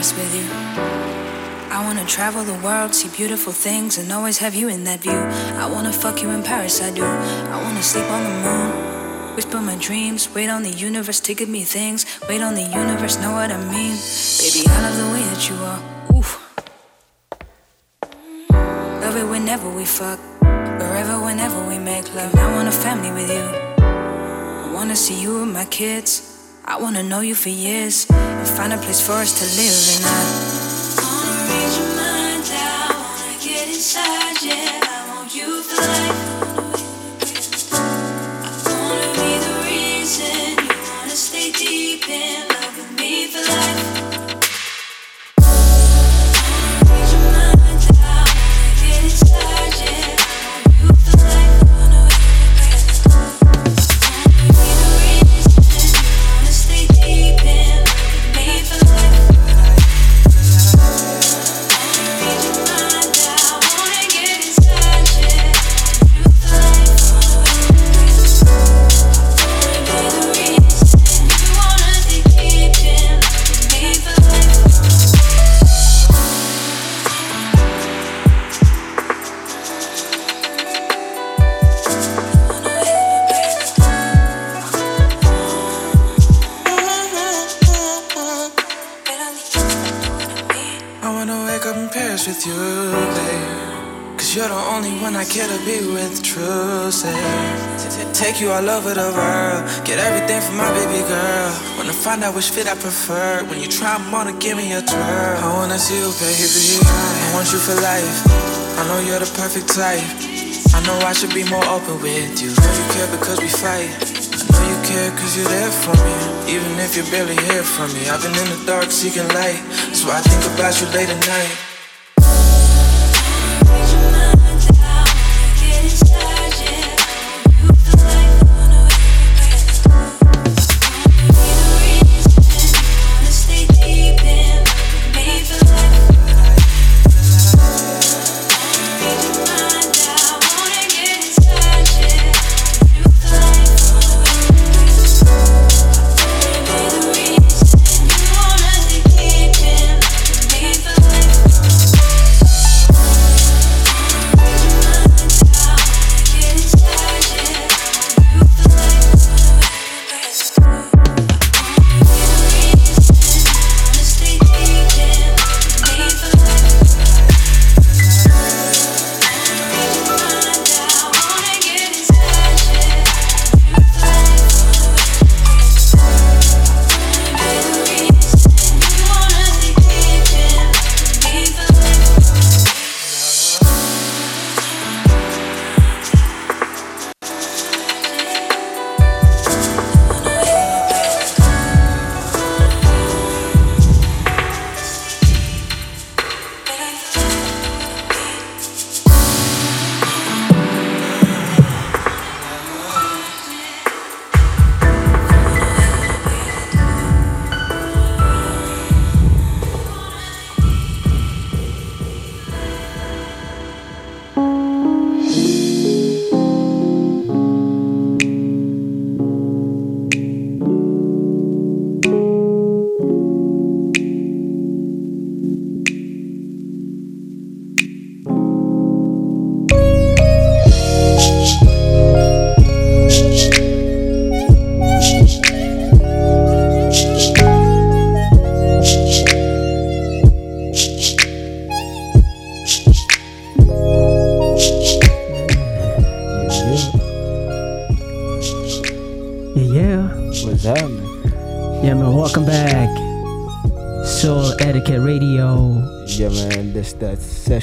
Paris with you. I wanna travel the world, see beautiful things, and always have you in that view. I wanna fuck you in Paris, I do. I wanna sleep on the moon. Whisper my dreams, wait on the universe to give me things. Wait on the universe, know what I mean. Baby, I love the way that you are. Oof. Love it whenever we fuck, wherever, whenever we make love. I want a family with you. I wanna see you with my kids. I wanna know you for years and find a place for us to live. And I wanna read your mind out, wanna get inside, yeah. I want you for life. Find out which fit I prefer. When you try, I'm gonna give me a twirl. I wanna see you, baby. I want you for life. I know you're the perfect type. I know I should be more open with you. Know you care because we fight. I know you care cause you're there for me. Even if you barely hear from me. I've been in the dark seeking light. That's why I think about you late at night.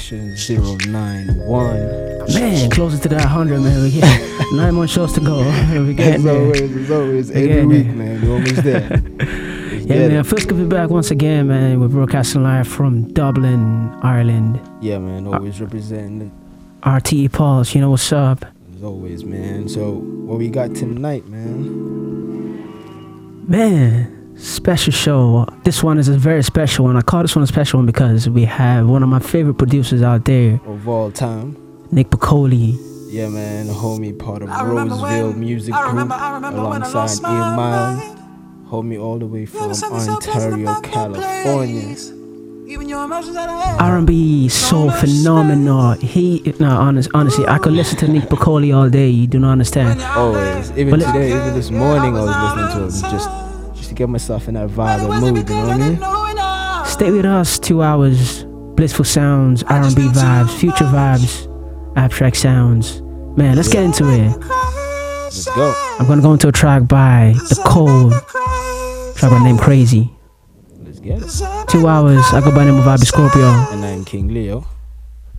Session 091. Man, closer to that 100, man. We get nine more shows to go. We get As always, as always, every week, there. man. We're almost there. Let's Yeah, man. Feels good to be back once again, man. We're broadcasting live from Dublin, Ireland. Yeah, man. Uh, always representing RTE Pulse, you know what's up? as always, man. So, what we got tonight, man? Man, special show. This one is a very special one. I call this one a special one because we have one of my favorite producers out there, Of all time. Nick Pacoli. Yeah, man. A homie part of Roseville when- Music I Group I remember when I lost alongside my Ian Miles. mind. Homie all the way from Ontario, California. R&B so phenomenal. He no, honest, honestly, I could listen to Nick Pacoli all day. You do not understand. Always, even But today, even this morning, I was listening to him just just to get myself in that vibe and mood. You know what I mean? Stay with us. Two hours, blissful sounds, R&B vibes, future vibes, abstract sounds. Man, let's get into it. Let's go. I'm gonna go into a track by The Cold, track by name Crazy. Let's get it. Two hours. I go by name of Vibe Scorpio. And I'm King Leo.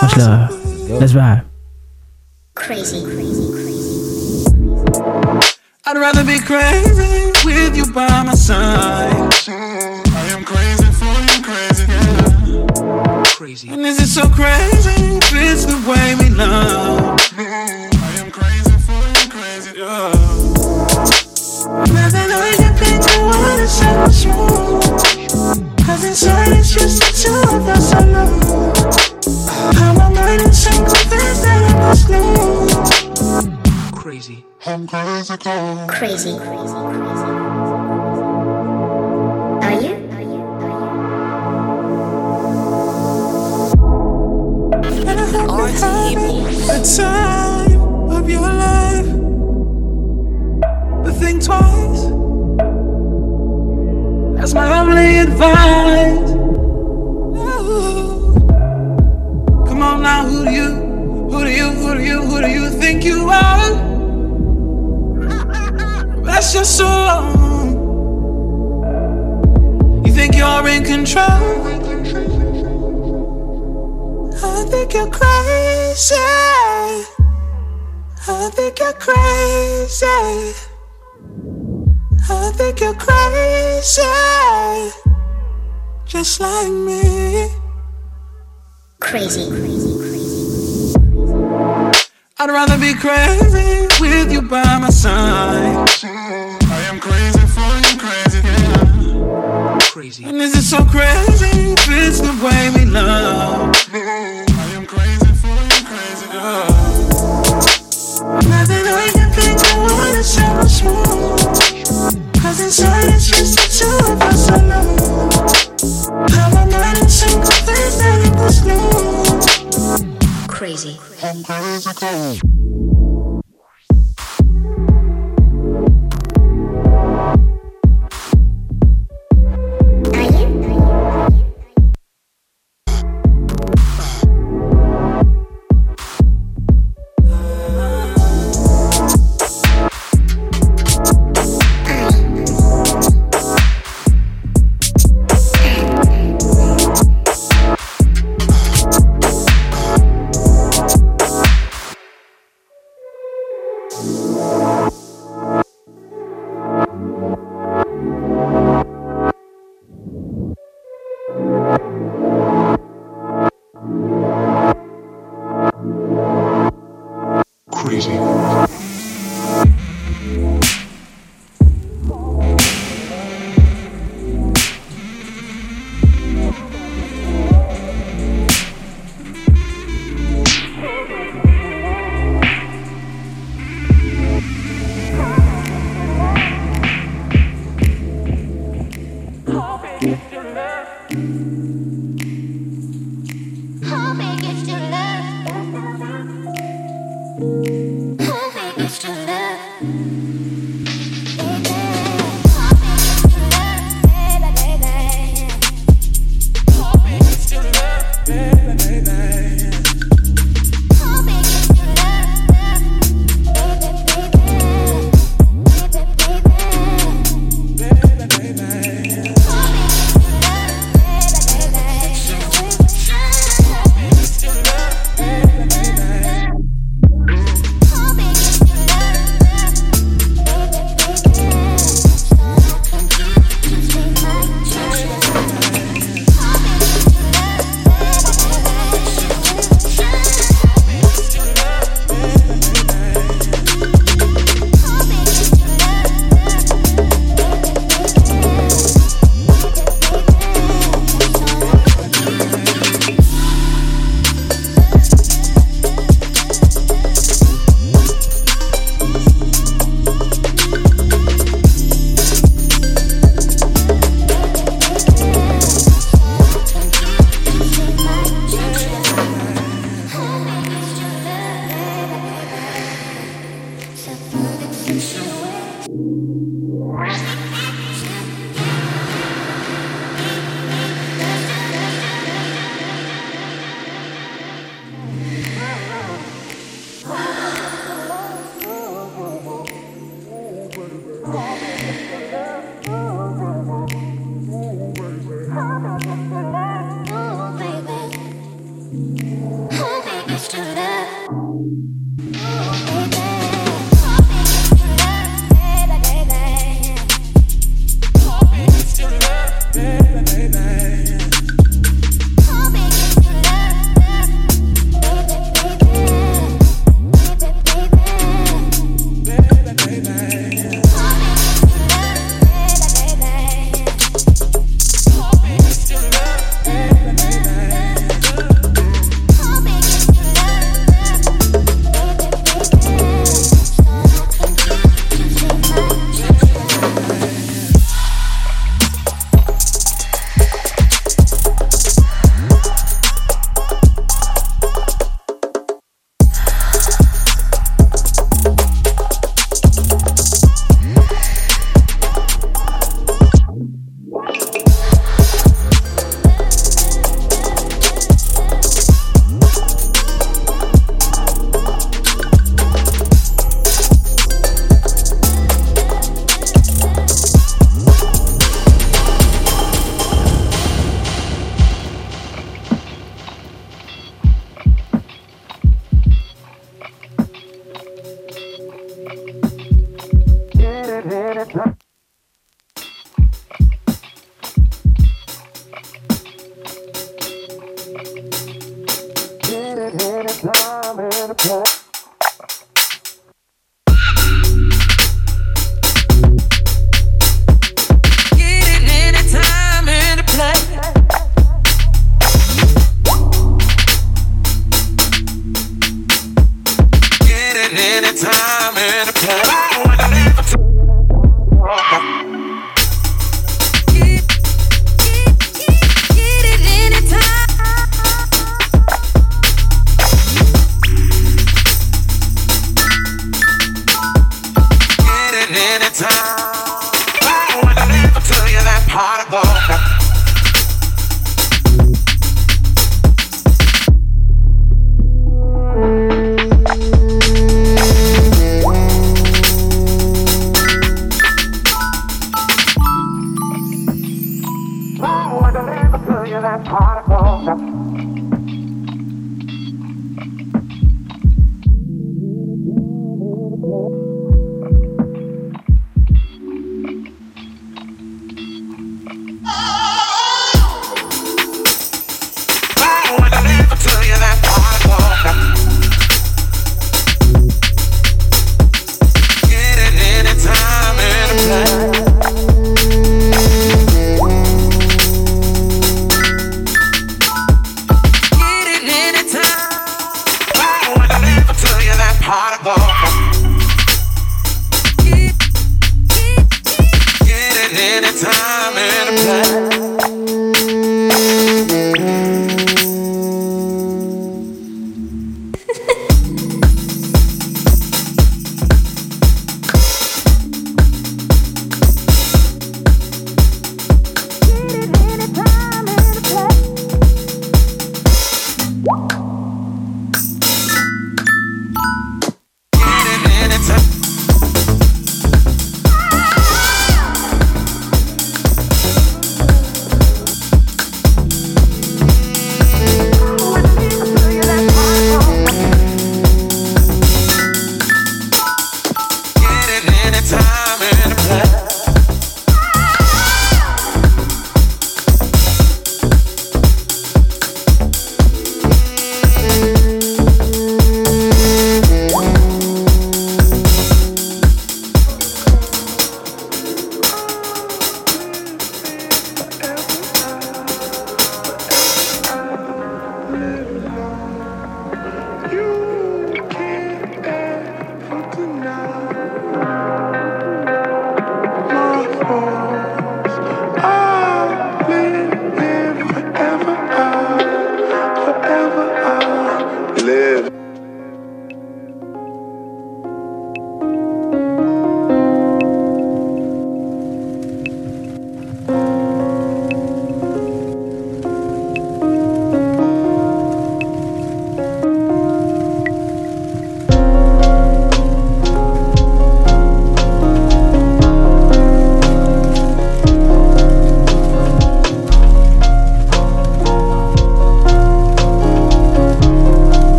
Much love. Let's go. Let's vibe. Crazy, crazy, crazy. I'd rather be crazy with you by my side. I am crazy for you, crazy, yeah. Crazy. And is it so crazy it's the way we love? I am crazy for you, crazy, yeah. Nothing I can think to what is so smooth. Cause inside it's just the two of us alone. How my mind is so convinced that I must lose. Crazy. I'm crazy, cold. Crazy, crazy, crazy. Are you? Are you? Are you? The time of your life. But think twice. That's my only advice. Ooh. Come on now, who do you, who do you, who do you, who do you think you are? That's your soul. You think you're in control? I think you're crazy. I think you're crazy. I think you're crazy. Just like me. Crazy, crazy, crazy. I'd rather be crazy with you by my side. Crazy. And is it so crazy if it's the way we love? I am crazy for you, crazy, yeah. Nothing I can think of what is so smooth. Cause inside it's just the two of us alone. How my mind is so convinced that it was lose. Crazy. I'm crazy, cold.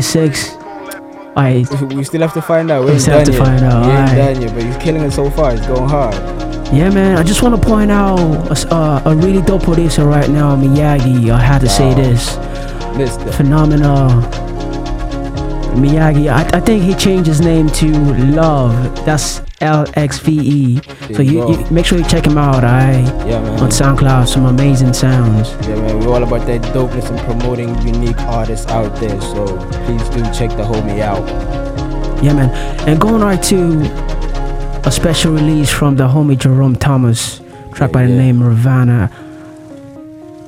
96. I we still have to find out. We, we still have to yet. find out. We ain't done yet, but he's killing it so far. He's going hard. Yeah, man. I just want to point out a, uh, a really dope producer right now, Miyagi. I had to wow. say this. Mister. Phenomenal. Miyagi. I, I think he changed his name to Love. That's L X V E. So you, you, make sure you check him out. I yeah, man. on SoundCloud. Some amazing sounds. Yeah, man we're all about that dopeness and promoting unique artists out there. So please do check the homie out. Yeah, man. And going right to a special release from the homie Jerome Thomas, track Yeah, by the yeah. name Ravana,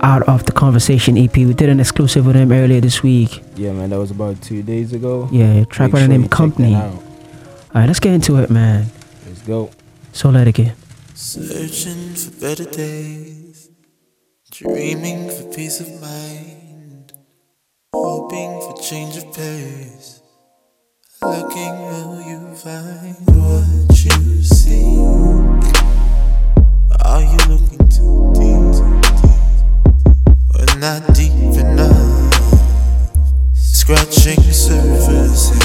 out of the Conversation EP. We did an exclusive with him earlier this week. Yeah, man, that was about two days ago. Yeah, track Make by the sure name you check that Company. Alright, let's get into it, man. Let's go. So let it get. Searching for better days, dreaming for peace of mind, hoping for change of pace. Looking, will you find what you see? Are you looking too deep? Or not deep enough? Scratching surfaces,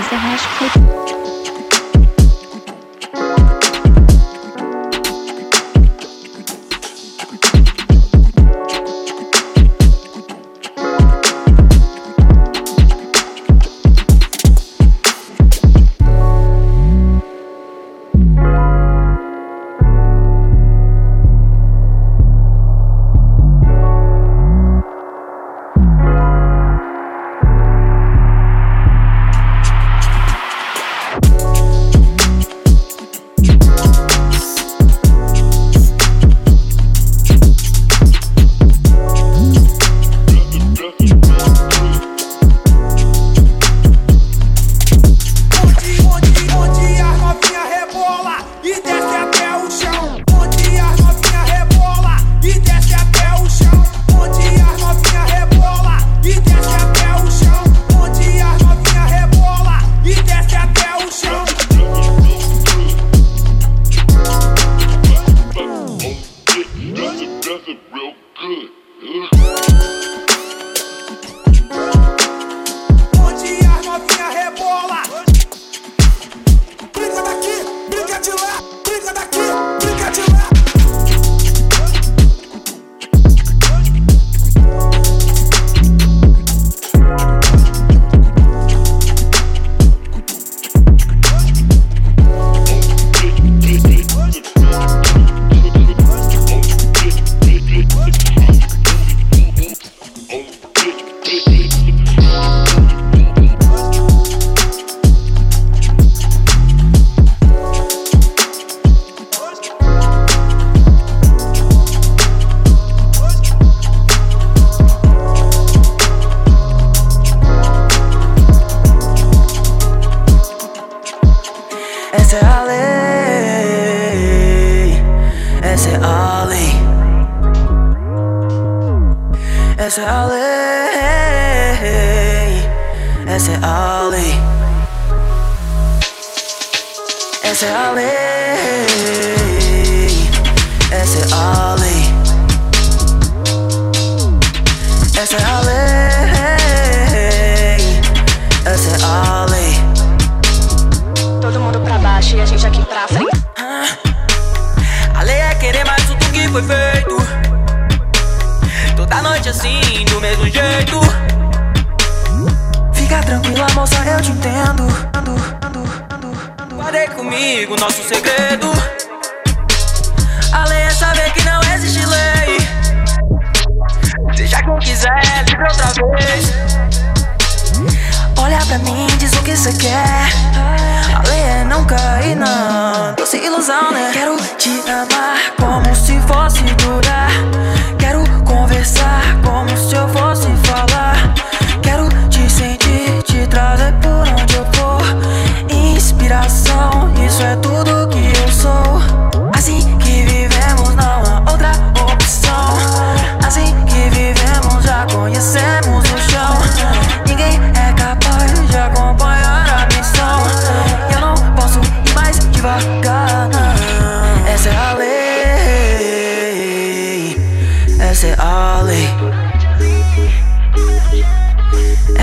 is the hash click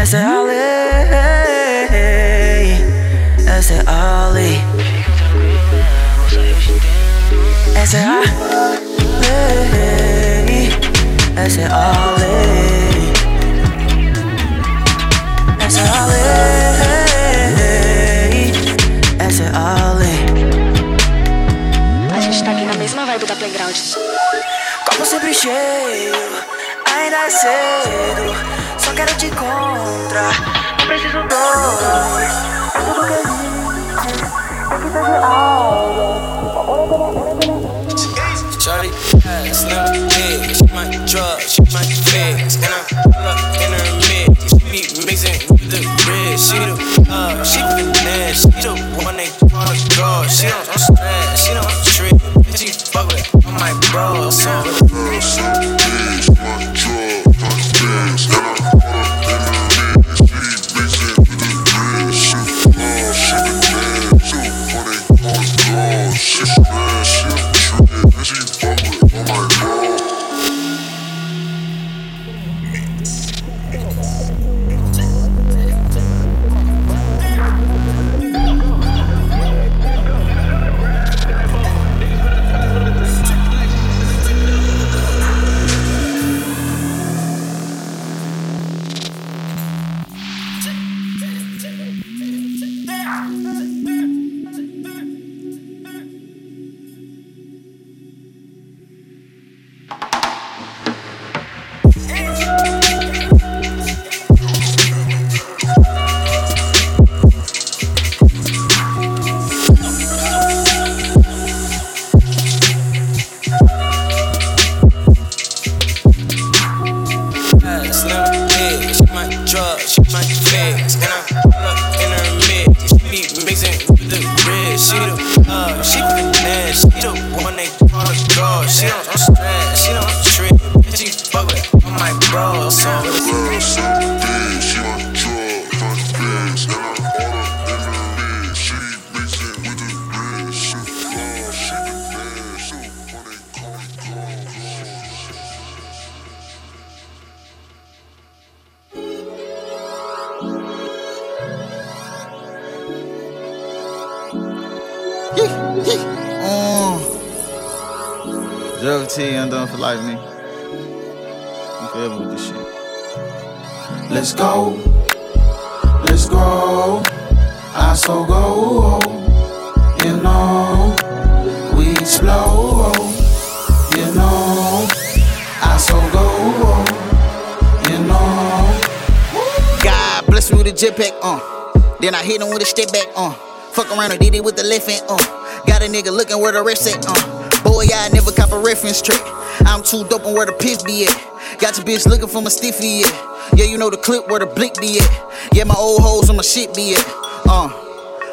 Essa é a lei. Essa é a lei. Essa é a lei. Essa é a lei. Essa é a lei. Essa é a lei. A gente tá aqui na mesma vibe da Playground. Como sempre cheio, ainda é cedo. Só quero te encontrar. Não preciso dois. Tudo que existe é que seja algo. Shorty, slim head, she my drug, she my fix, and I'm pull up in her mid. She be mixing with the red, she the uh, she the man, she the one they wanna draw. She don't stress, she don't trip, bitch, she fuck with my bro. So. Uh. Where the rest at, uh. Boy, I never cop a reference trick. I'm too dope on where the piss be at. Got your bitch looking for my stiffy, yeah. Yeah, you know the clip where the blick be at. Yeah, my old hoes on my shit be at. Uh,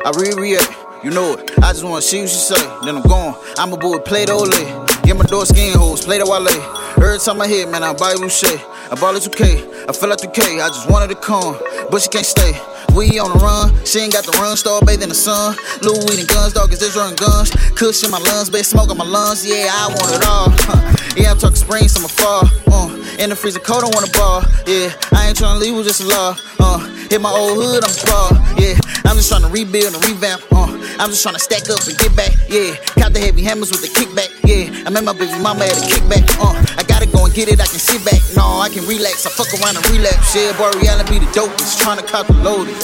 I re-react. You know it. I just wanna see what you say. Then I'm gone. I'm a boy, play the lay. Get my door skin hoes, play the wale. Every time I hit, man, I buy shit. I ball it 2K. I feel like 2K. I just wanted to come, but she can't stay. We on the run, she ain't got the run, star bathe in the sun. Lil weed and guns, dog, is this running guns? Kush in my lungs, big smoke in my lungs, yeah, I want it all. Huh. Yeah, I'm talking springs, I'm a fall. Uh, in the freezer cold, I want a ball. Yeah, I ain't tryna leave with just a law. Uh, hit my old hood, I'm ball. Yeah, I'm just tryna rebuild and revamp. Uh, I'm just tryna stack up and get back. Yeah, count the heavy hammers with the kickback. Yeah, I met my baby mama at a kickback. Uh, I gotta go and get it, I can sit back. No, I can relax. I fuck around and relapse. Yeah, boy, reality be the dopest. Tryna cop the loaded.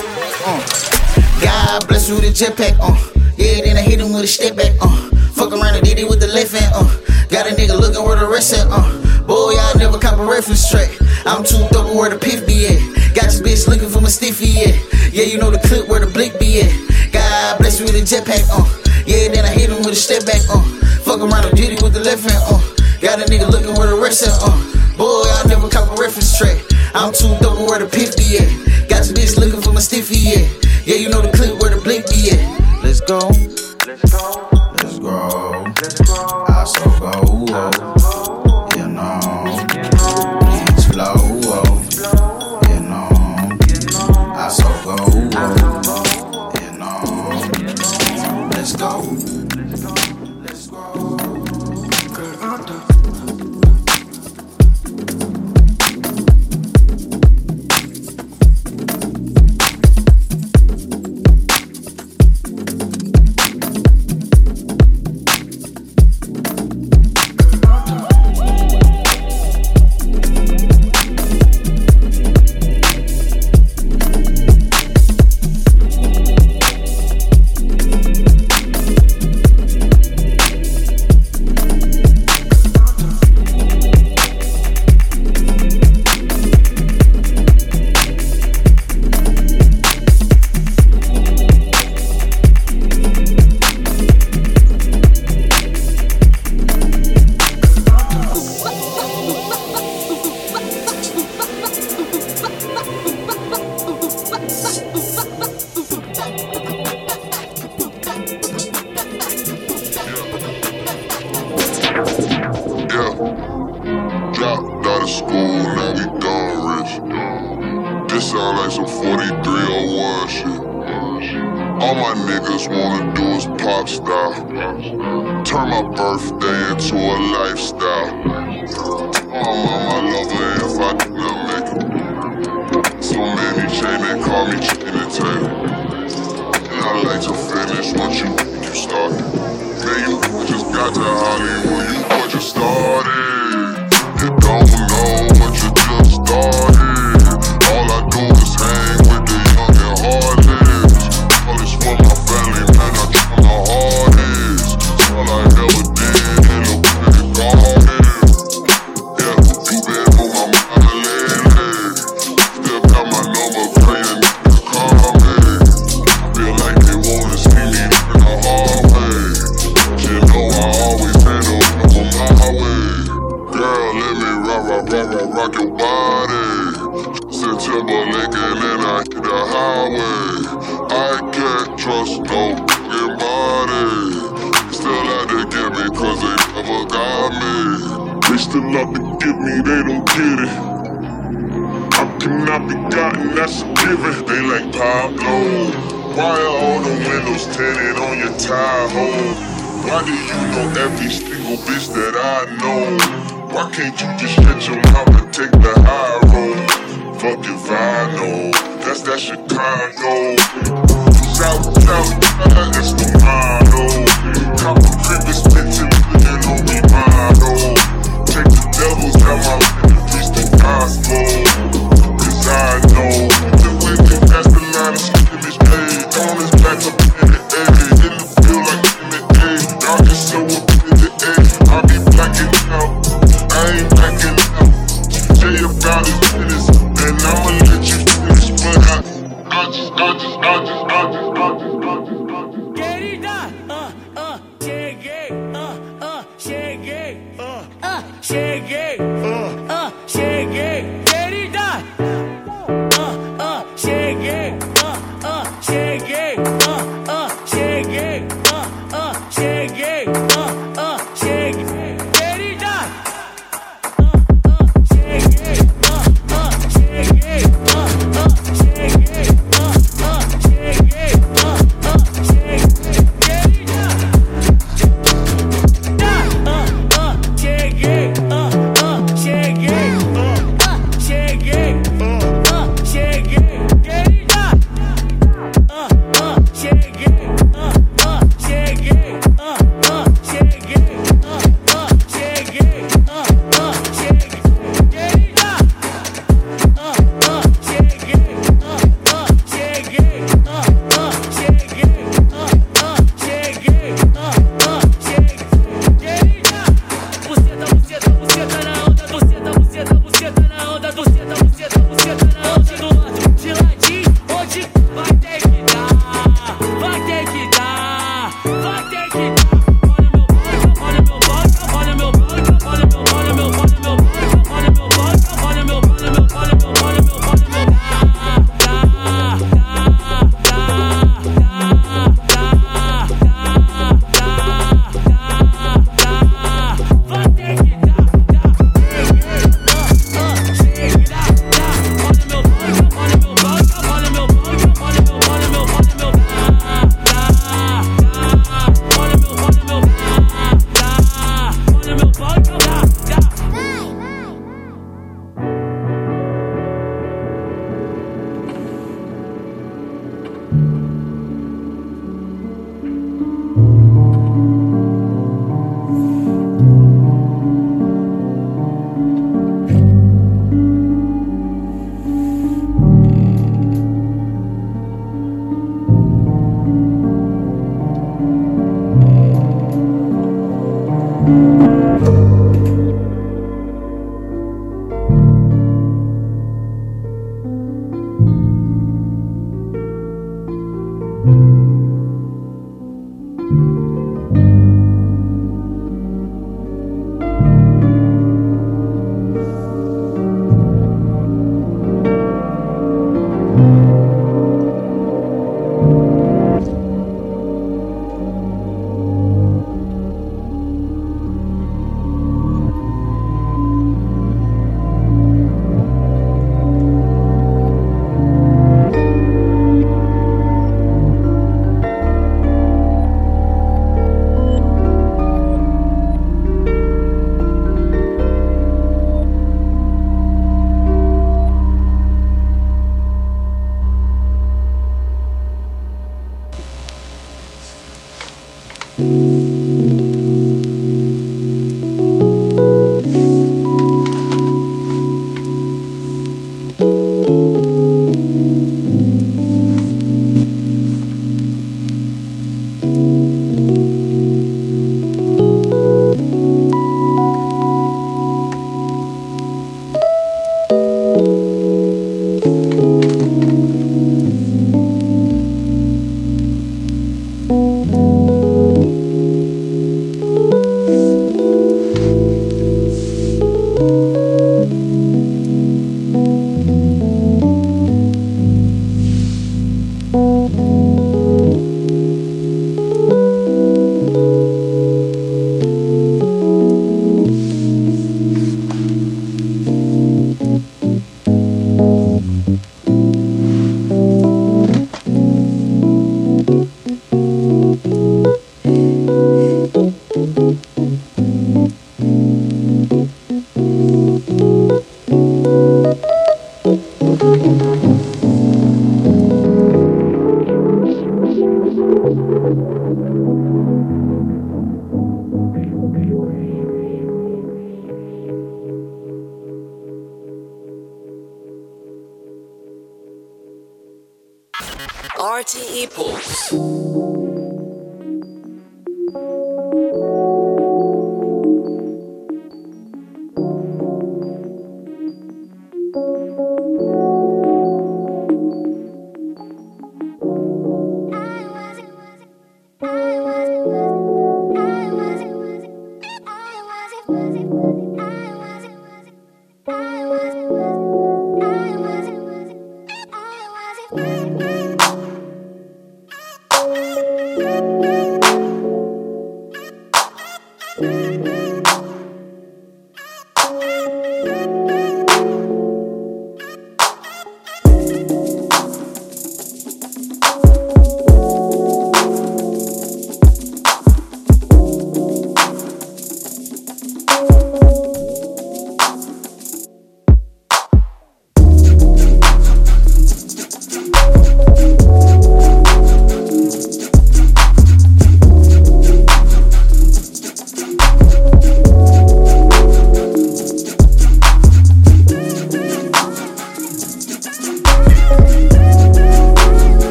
Uh, God bless you with a jetpack. Uh, yeah, then I hit him with a step back. Uh, fuck around and did it with the left hand. Uh, got a nigga looking where the rest at. Uh, boy, I never cop a reference track. I'm too dope where the piff be at. Got your bitch looking for my stiffy, yeah. Yeah, you know the clip where the blick be at. God bless you with a jetpack, uh. Yeah, then I hit him with a step back, uh. Fuck around did it with the left hand, uh. Got a nigga looking where the rest at, uh. Boy, I never cop a reference track. I'm too dope where the piff be at. Got your bitch looking for my stiffy, yeah. Yeah, you know the clip where the blick be at. Let's go. Let's go. Let's go. I so go. You Know? Why can't you just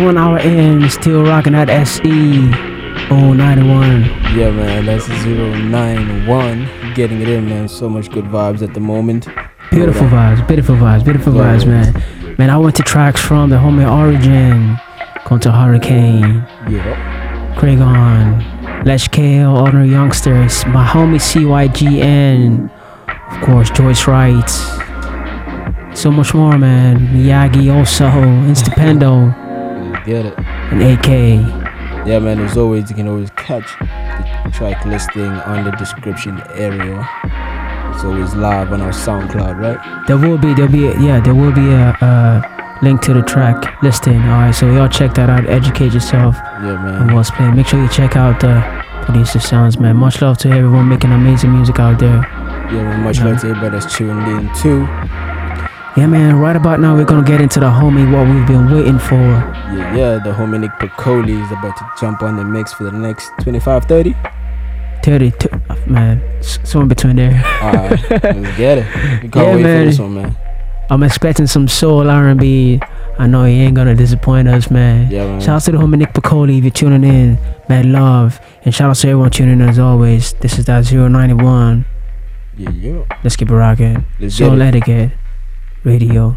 One hour in, still rocking that SE 091. Yeah, man, that's 091. getting it in, man. So much good vibes at the moment. Beautiful vibes, beautiful vibes, beautiful Yeah, vibes, man. Man, I went to tracks from the homie Origin, going to Hurricane, Yeah. Craig on, Lesh Kale, Honor Youngsters, my homie CYGN, of course, Joyce Wrice. So much more, man. Miyagi also, Instapendo, get it. and AK. Yeah, man. As always, you can always catch the track listing on the description area. It's always live on our SoundCloud, right? There will be, there'll be, a, yeah, there will be a, a link to the track listing. All right, so y'all check that out. Educate yourself Yeah, man. what's playing. Make sure you check out the producer sounds, man. Much love to everyone making amazing music out there. Yeah, man. Much love to everybody that's tuned in too. Yeah, man. Right about now, we're gonna get into the homie what we've been waiting for. Yeah, yeah. The homie Nick Pacoli is about to jump on the mix for the next 25, 30. 30, t- man, somewhere between there. Alright, let's get it. We can't Yeah, wait man. for this one, man. I'm expecting some soul R&B. I know he ain't gonna disappoint us, man. Yeah, man. Shout out to the homie Nick Pacoli if you're tuning in. Mad love. And shout out to everyone tuning in as always. This is that 091. Yeah, yeah. Let's keep it rocking. Let's Soul get it. Etiquette Radio.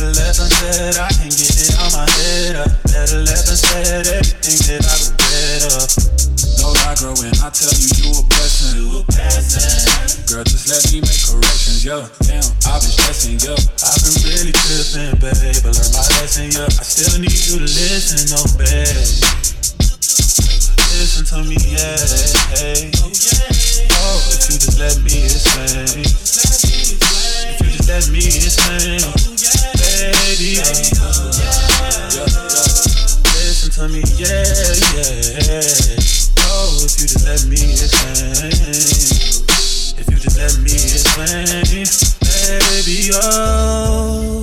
Better left unsaid. I can't get it out my head. Uh. Better left unsaid. Everything that I regret. Uh. No lie, girl, when I tell you you a blessing. You a blessing. Girl, just let me make corrections, yeah. Damn, I've been stressing, yeah. I've been really tripping, babe. But learn my lesson, yeah. I still need you to listen, oh, babe. Listen to me, yeah. Hey. Oh, if you just let me explain. If you just let me explain, baby. Yeah, yeah. Listen to me, yeah, yeah. Oh, if you just let me explain. If you just let me explain, baby, oh.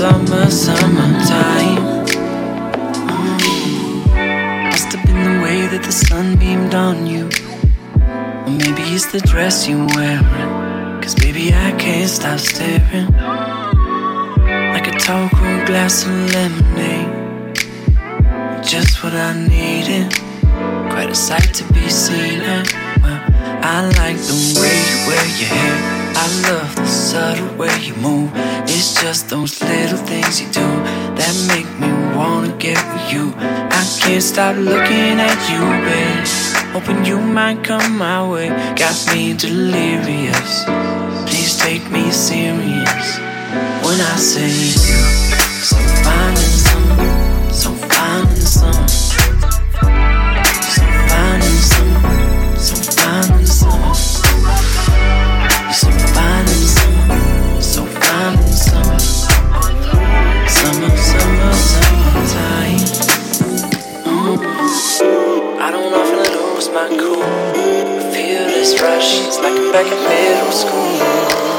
summer, summertime. Mm. Must have been the way that the sun beamed on you. Or maybe it's the dress you're wearing. Cause baby, I can't stop staring. Like a tall cool glass of lemonade. Just what I needed. Quite a sight to be seen. Uh, well, I like the way you wear your hair I love the subtle way you move. It's just those little things you do that make me wanna get with you. I can't stop looking at you, babe. Hoping you might come my way. Got me delirious. Please take me serious when I say you. So fine and some, so fine and some. Summer, summer, summertime. Mm. I don't often lose my cool. Feel this rush, it's like I'm back in middle school.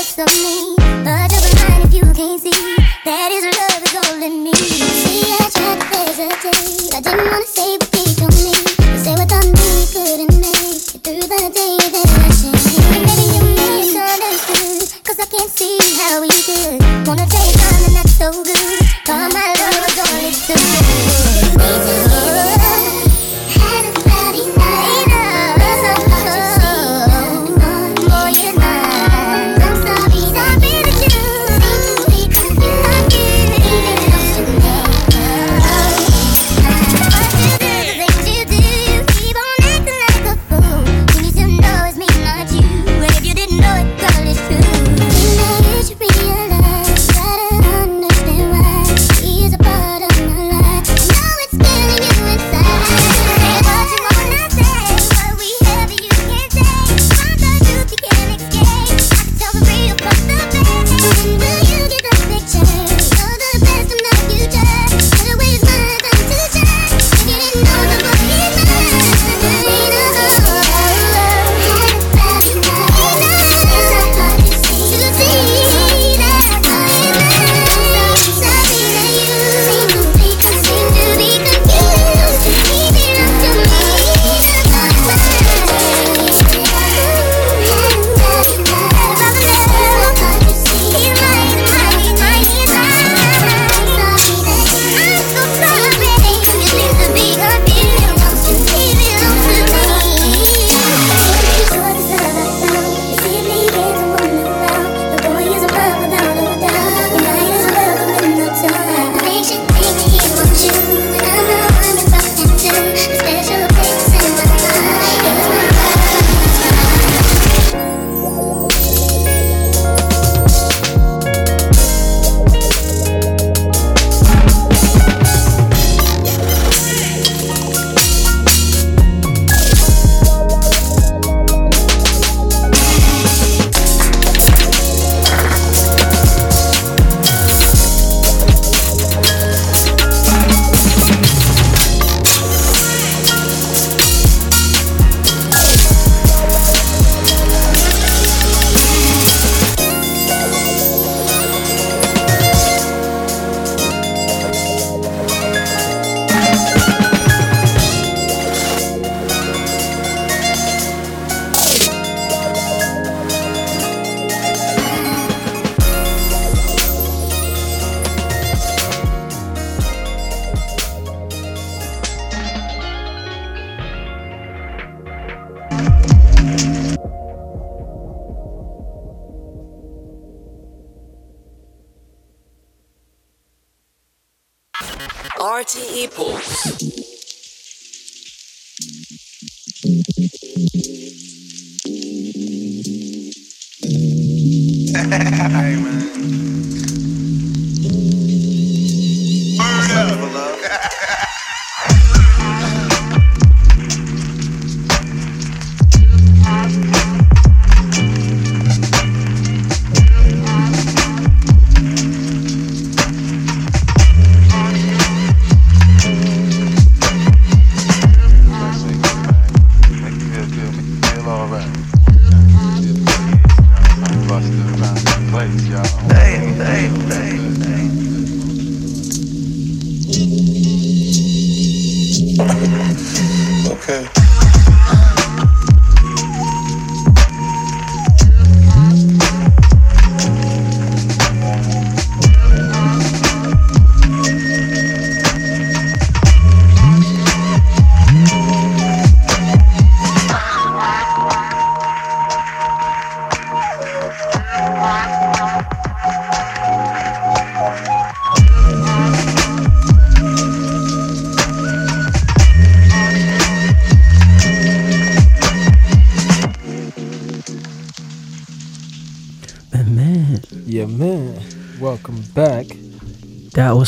Bit of me. But you're blind if you can't see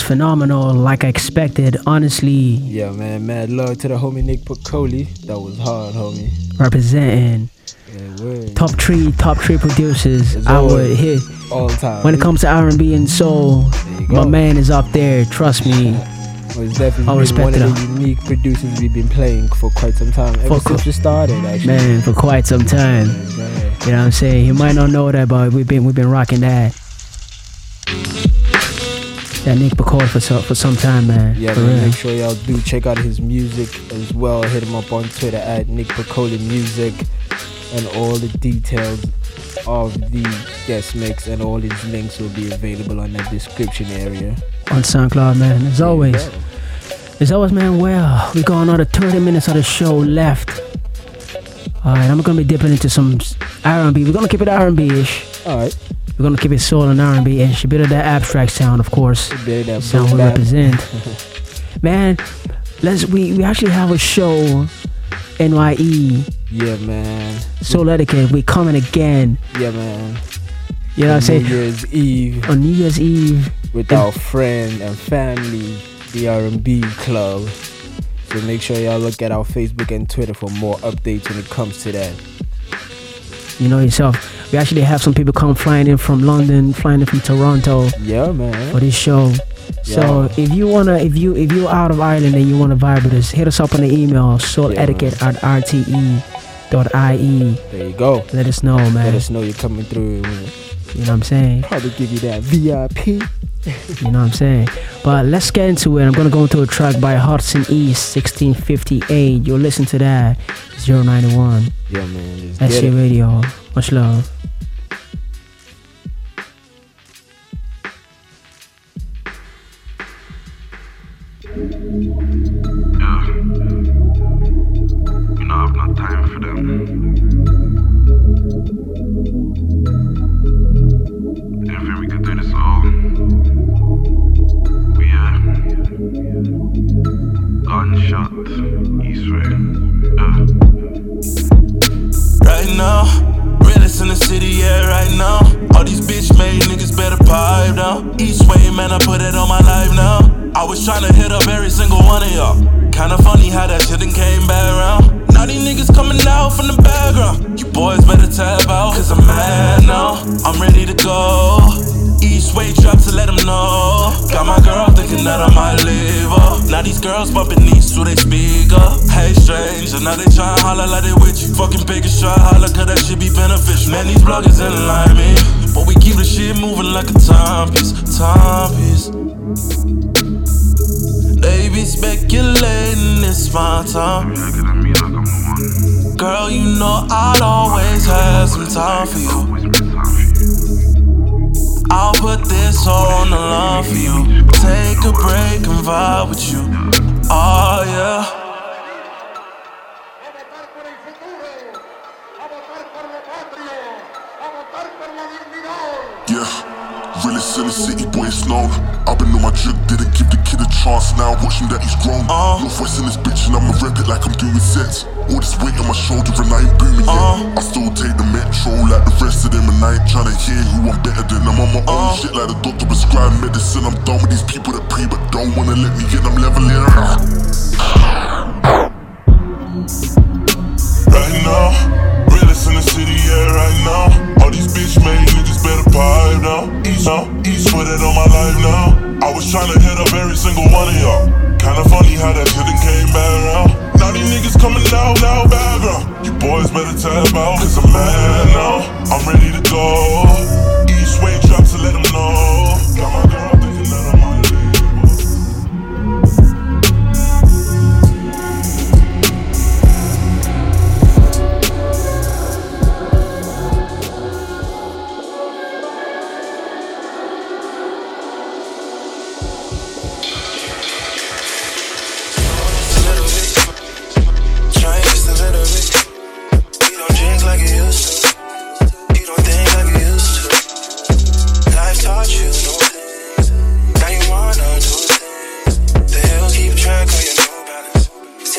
was phenomenal. Like I expected, honestly, Yeah, man. Mad love to the homie Nick Pacoli. That was hard, homie. representing Yeah, top three, top three producers. As I would hit all the time. when it comes to R&B and soul. My man is up there. Trust me. Well, it's definitely been respect one of the unique producers we've been playing for quite some time. Ever For since we started, actually. Man, for quite some time. You know what I'm saying? You might not know that, but we've been we've been rocking that. That Nick McCord for so, for some time, man. Yeah, man, make sure y'all do check out his music as well. Hit him up on Twitter at Nick Pacoli Music and all the details of the guest mix and all his links will be available on the description area. on SoundCloud, man. As always. As always, man. Well, we got another 30 minutes of the show left. All right, I'm gonna be dipping into some R&B. We're gonna keep it R&B-ish. All right. We're gonna keep it soul and R&B and A bit of that abstract sound, of course. A bit of that sound we represent. man, let's we we actually have a show, NYE Yeah, man. Souletiquette. We coming again. Yeah, man. You know what I'm saying? New Year's Eve On New Year's Eve. with And- our friend and family, the R&B Club. So make sure y'all look at our Facebook and Twitter for more updates when it comes to that. You know yourself. We actually have some people come flying in from London, flying in from Toronto. Yeah, man. For this show. So if you wanna, if you if you're out of Ireland and you wanna vibe with us, hit us up on the email souletiquette at rte.ie. There you go. Let us know, man. Let us know you're coming through. You know what I'm saying? Probably give you that VIP. You know what I'm saying? But let's get into it. I'm gonna go into a track by Hudson East, 1658. You'll listen to that. 091. Yeah, man. Let's That's get your it. radio. Much love. Yeah. You know Right now, realest in the city, yeah, right now. All these bitch made niggas better pipe down. East way, man, I put it on my life now. I was tryna hit up every single one of y'all. Kinda funny how that shit done came back around. Now these niggas coming out from the background. You boys better tap out, cause I'm mad now. I'm ready to go. East way drop to let them know. Got my girl thinking that I might leave her. Now these girls bumping east through they speaker. Hey, stranger, now they try holler like they with you. Fucking big and try holler, cause that shit be beneficial. Man, these bloggers in line me. But we keep the shit moving like a timepiece, timepiece. They be speculating it's my time. Girl, you know I'll always have some time for you. I'll put this all on the line for you. Take a break and vibe with you. Oh yeah. Yeah, realest in the city, boy, it's known. I've been on my drip, didn't give the kid a chance. Now I watch him that he's grown. Uh-huh. No voice in this bitch, and I'ma rep it like I'm doing sets. All this weight on my shoulder, and I ain't booming yet. Uh-huh. I still take the metro like the rest of them, and I ain't trying to hear who I'm better than. I'm on my own uh-huh. shit like the doctor prescribed medicine. I'm done with these people that pray but don't wanna let me in. I'm leveling. up. Right now, realest in the city, yeah, right now. All these bitch made pipe down. East now, east with it on my life now. I was tryna hit up every single one of y'all. Kinda funny how that shit came back around. Now these niggas coming out, now background. You boys better tap out, cause I'm mad now. I'm ready to go. East way drop to let them know.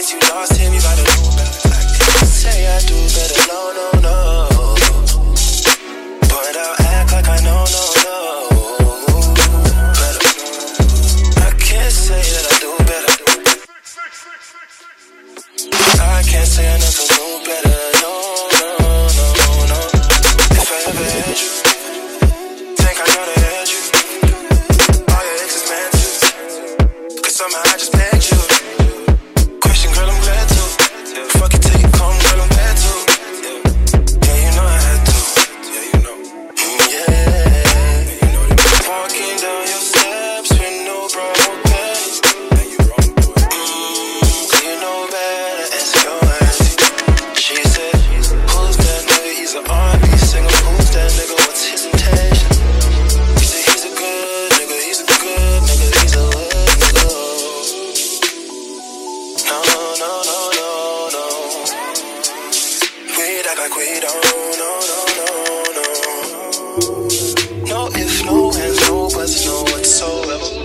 Since you lost him, you got a new balance. I can't say I do better, no, no, no. No if, no ands, no buts, no whatsoever.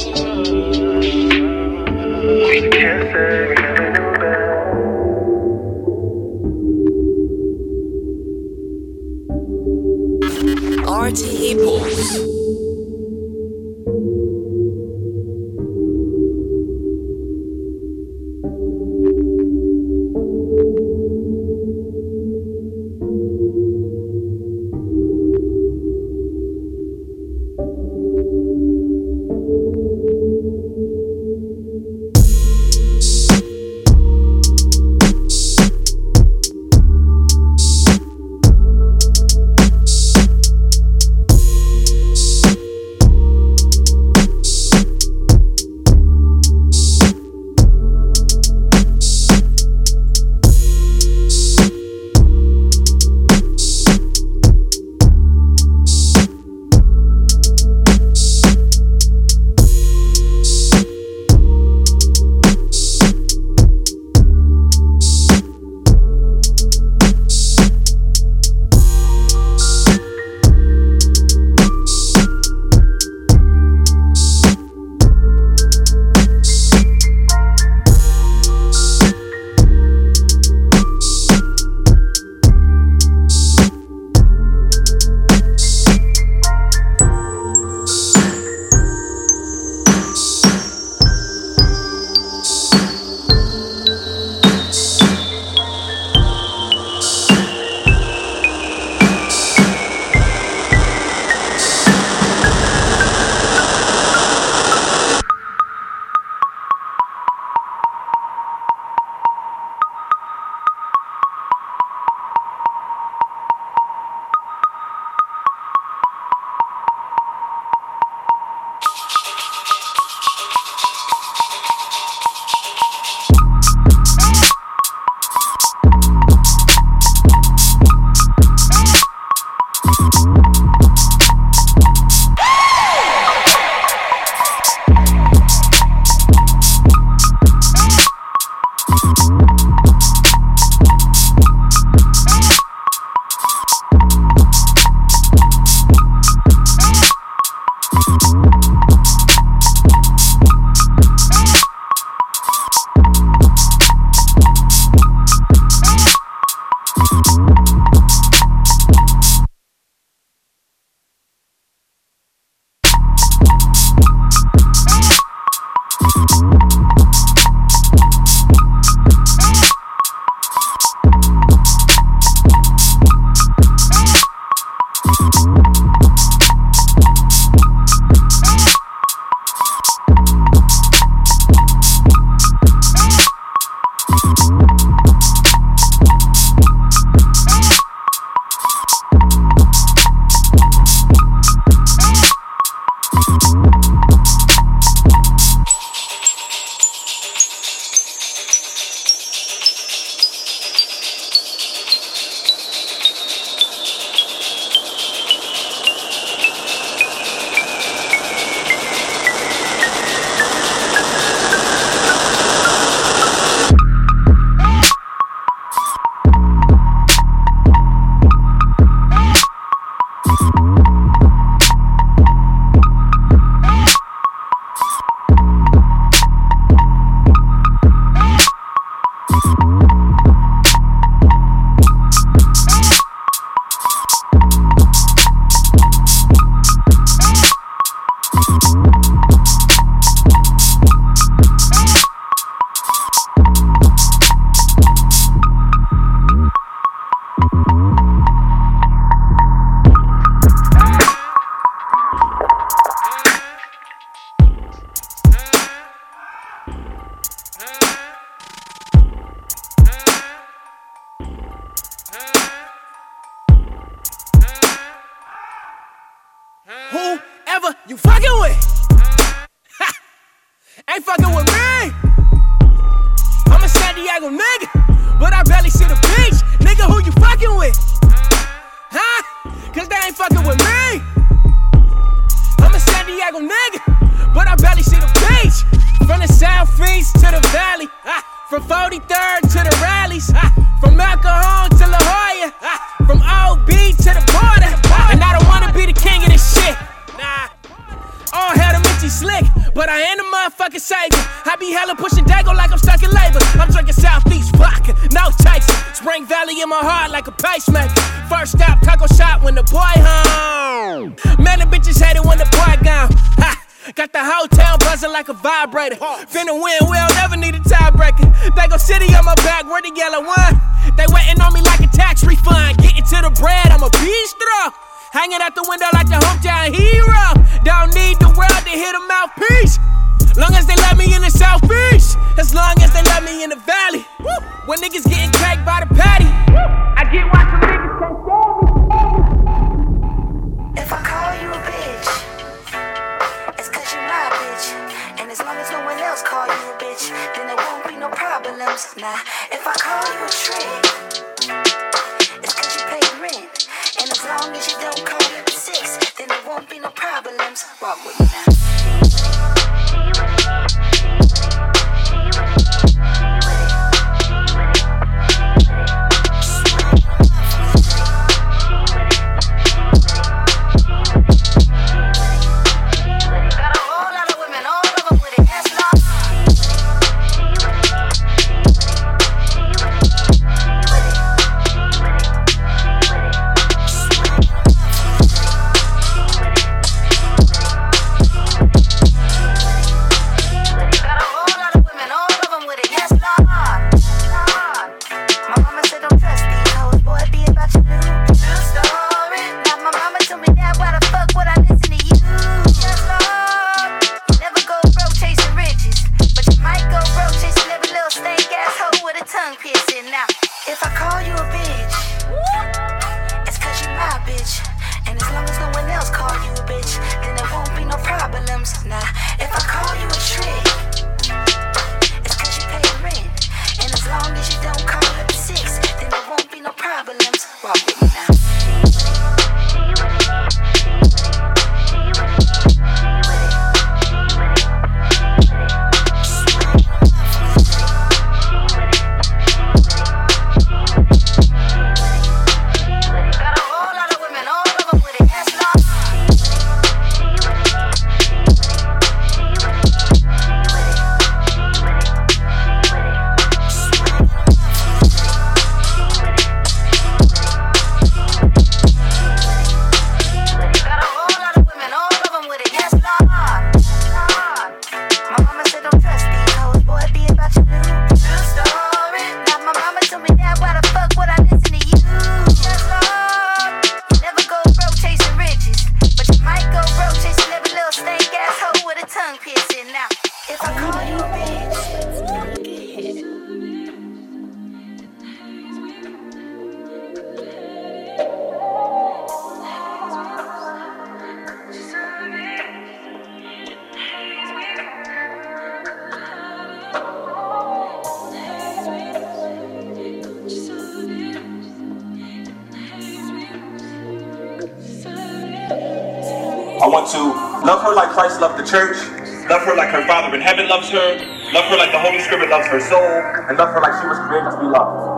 And love her like she was created to be loved.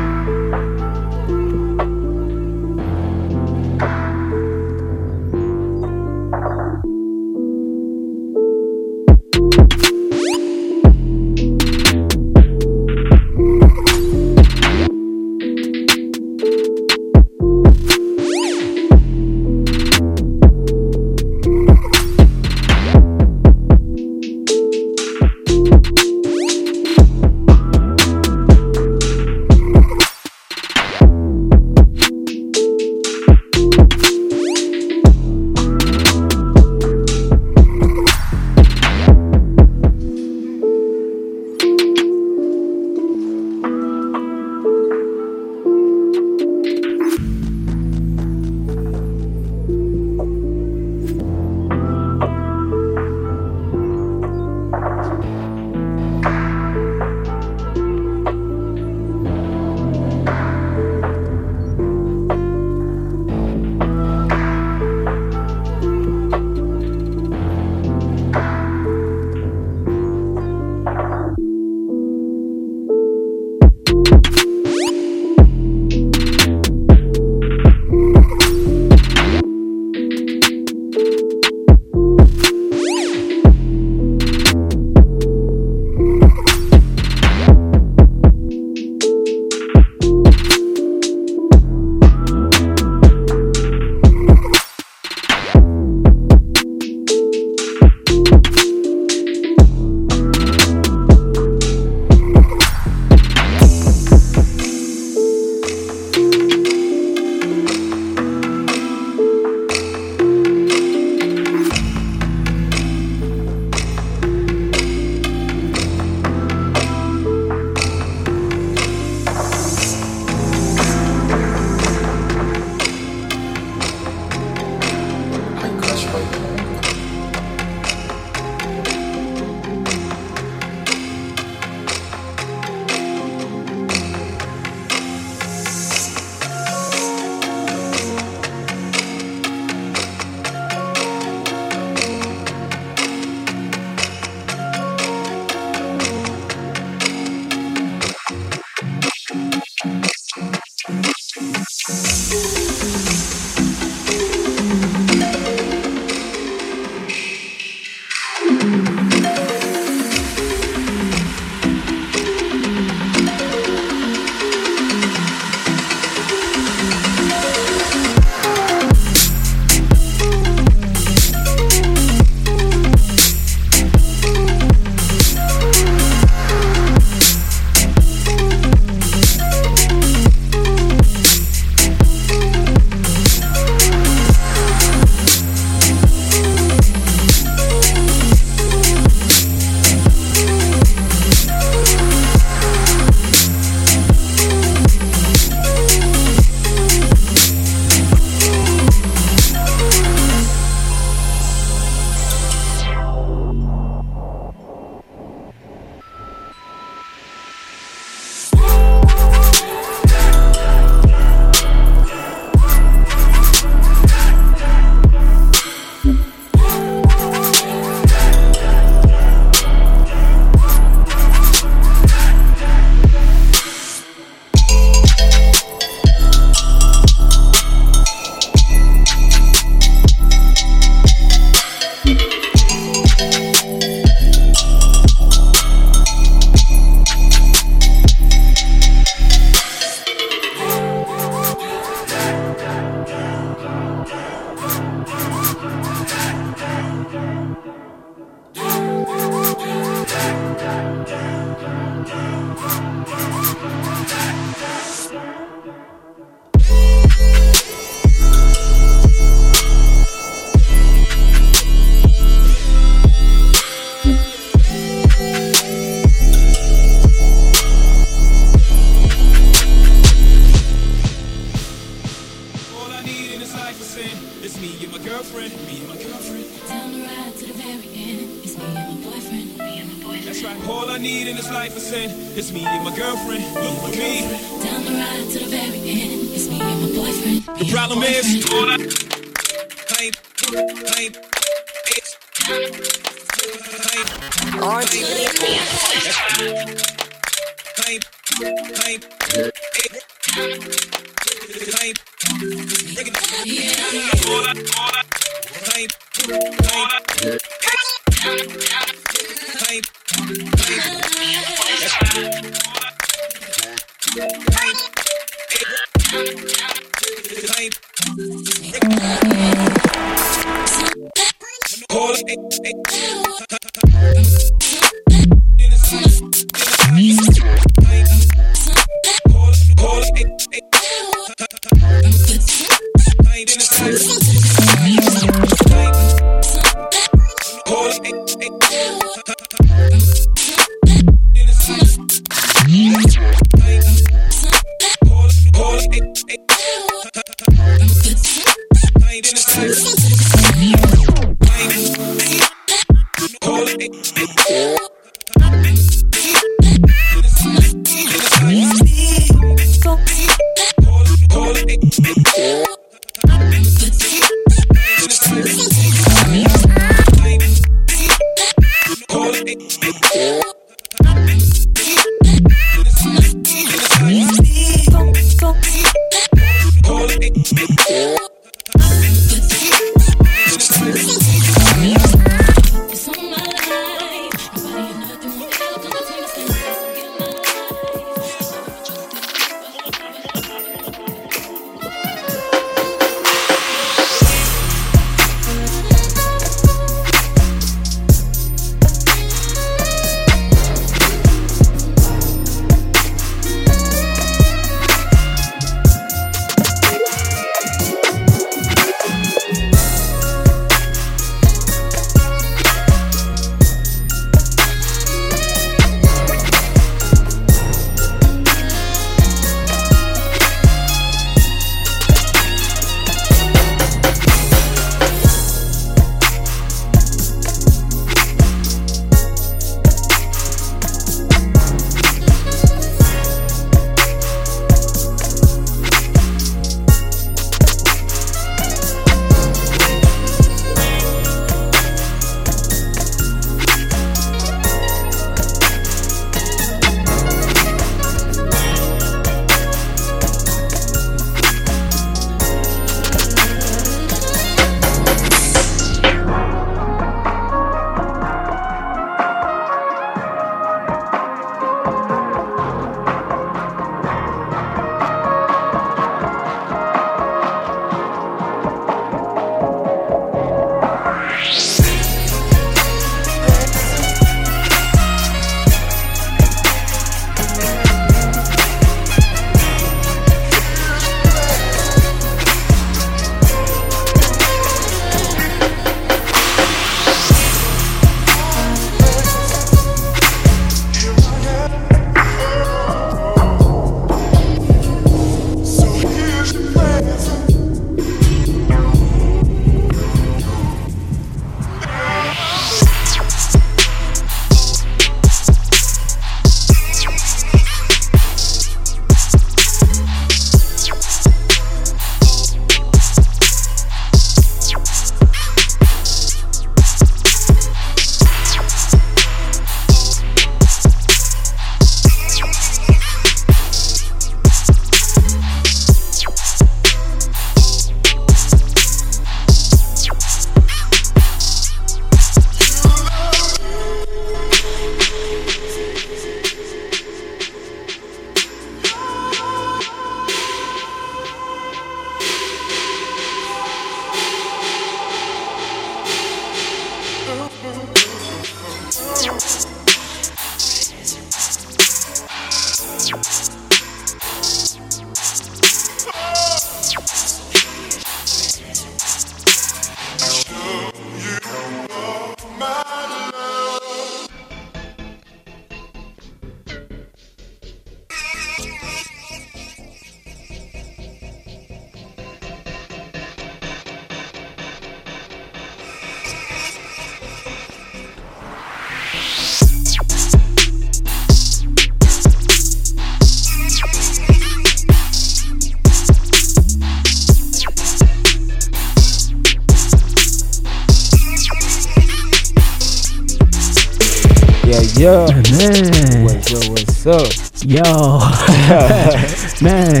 Yeah. Man. What's up? What's up? Yo. man.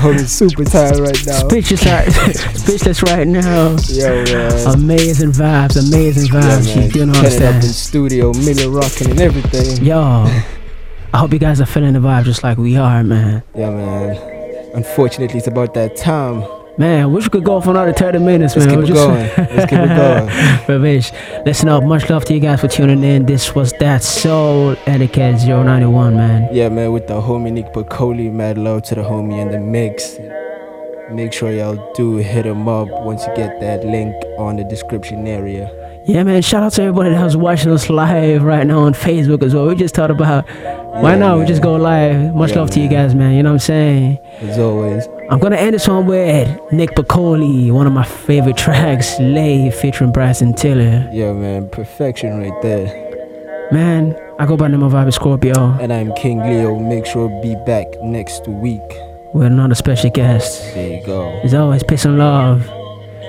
I'm super tired right now. Speechless right, speechless right now. Yo, man. Amazing vibes, amazing vibes. yeah, you do know Turning up in understand? studio, mini rocking and everything. Yo. I hope you guys are feeling the vibe just like we are, man. Yeah, man. Unfortunately, it's about that time. Man, wish we could go for another 30 minutes, man. Let's keep it We're going. Let's keep it going. Ravish, listen up. Much love to you guys for tuning in. This was that Soul Etiquette 091, man. Yeah, man, with the homie Nick Pacoli, mad love to the homie in the mix. Make sure y'all do hit him up once you get that link on the description area. Yeah, man. Shout out to everybody that was watching us live right now on Facebook as well. We just thought about why Yeah, not? We just go live. Much Yeah, love to you guys, man. You know what I'm saying? As always. I'm gonna end this one with Nick Pacoli, one of my favorite tracks, Lay, featuring Bryson Tiller. Yeah, man, perfection right there. Man, I go by the name of Vibe Scorpio. And I'm King Leo. Make sure to be back next week. with another special guest. There you go. As always, peace and love.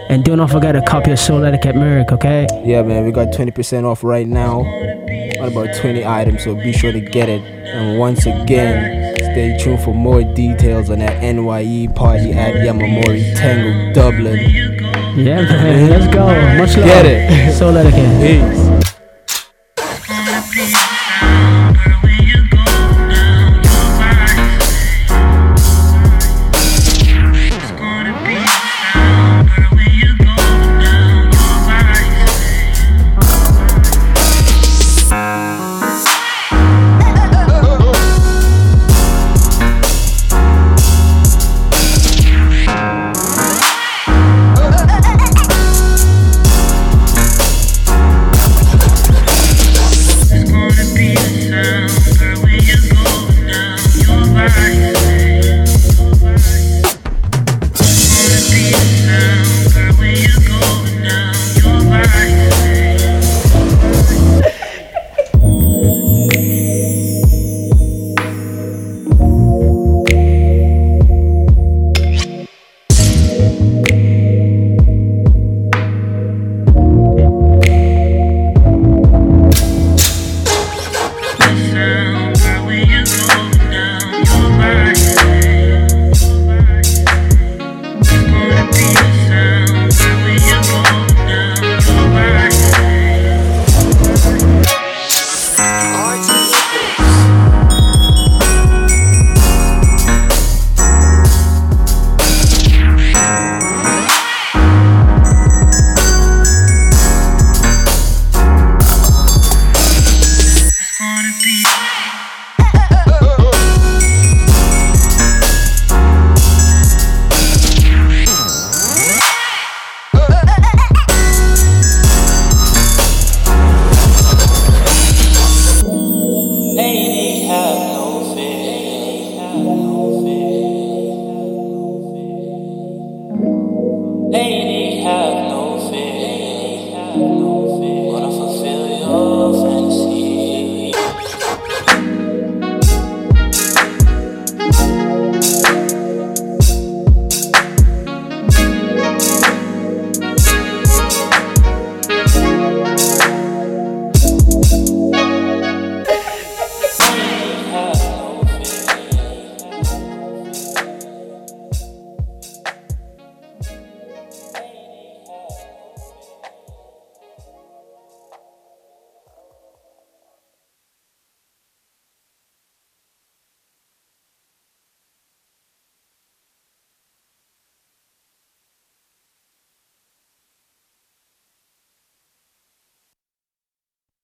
And do not forget to copy your Souletiquette Merrick, okay? Yeah, man, we got 20% off right now on about 20 items, so be sure to get it. And once again, stay tuned for more details on that NYE party at Yamamori Tengu Dublin. Yeah, man. Let's go. Much love. Get it. Souletiquette. Peace.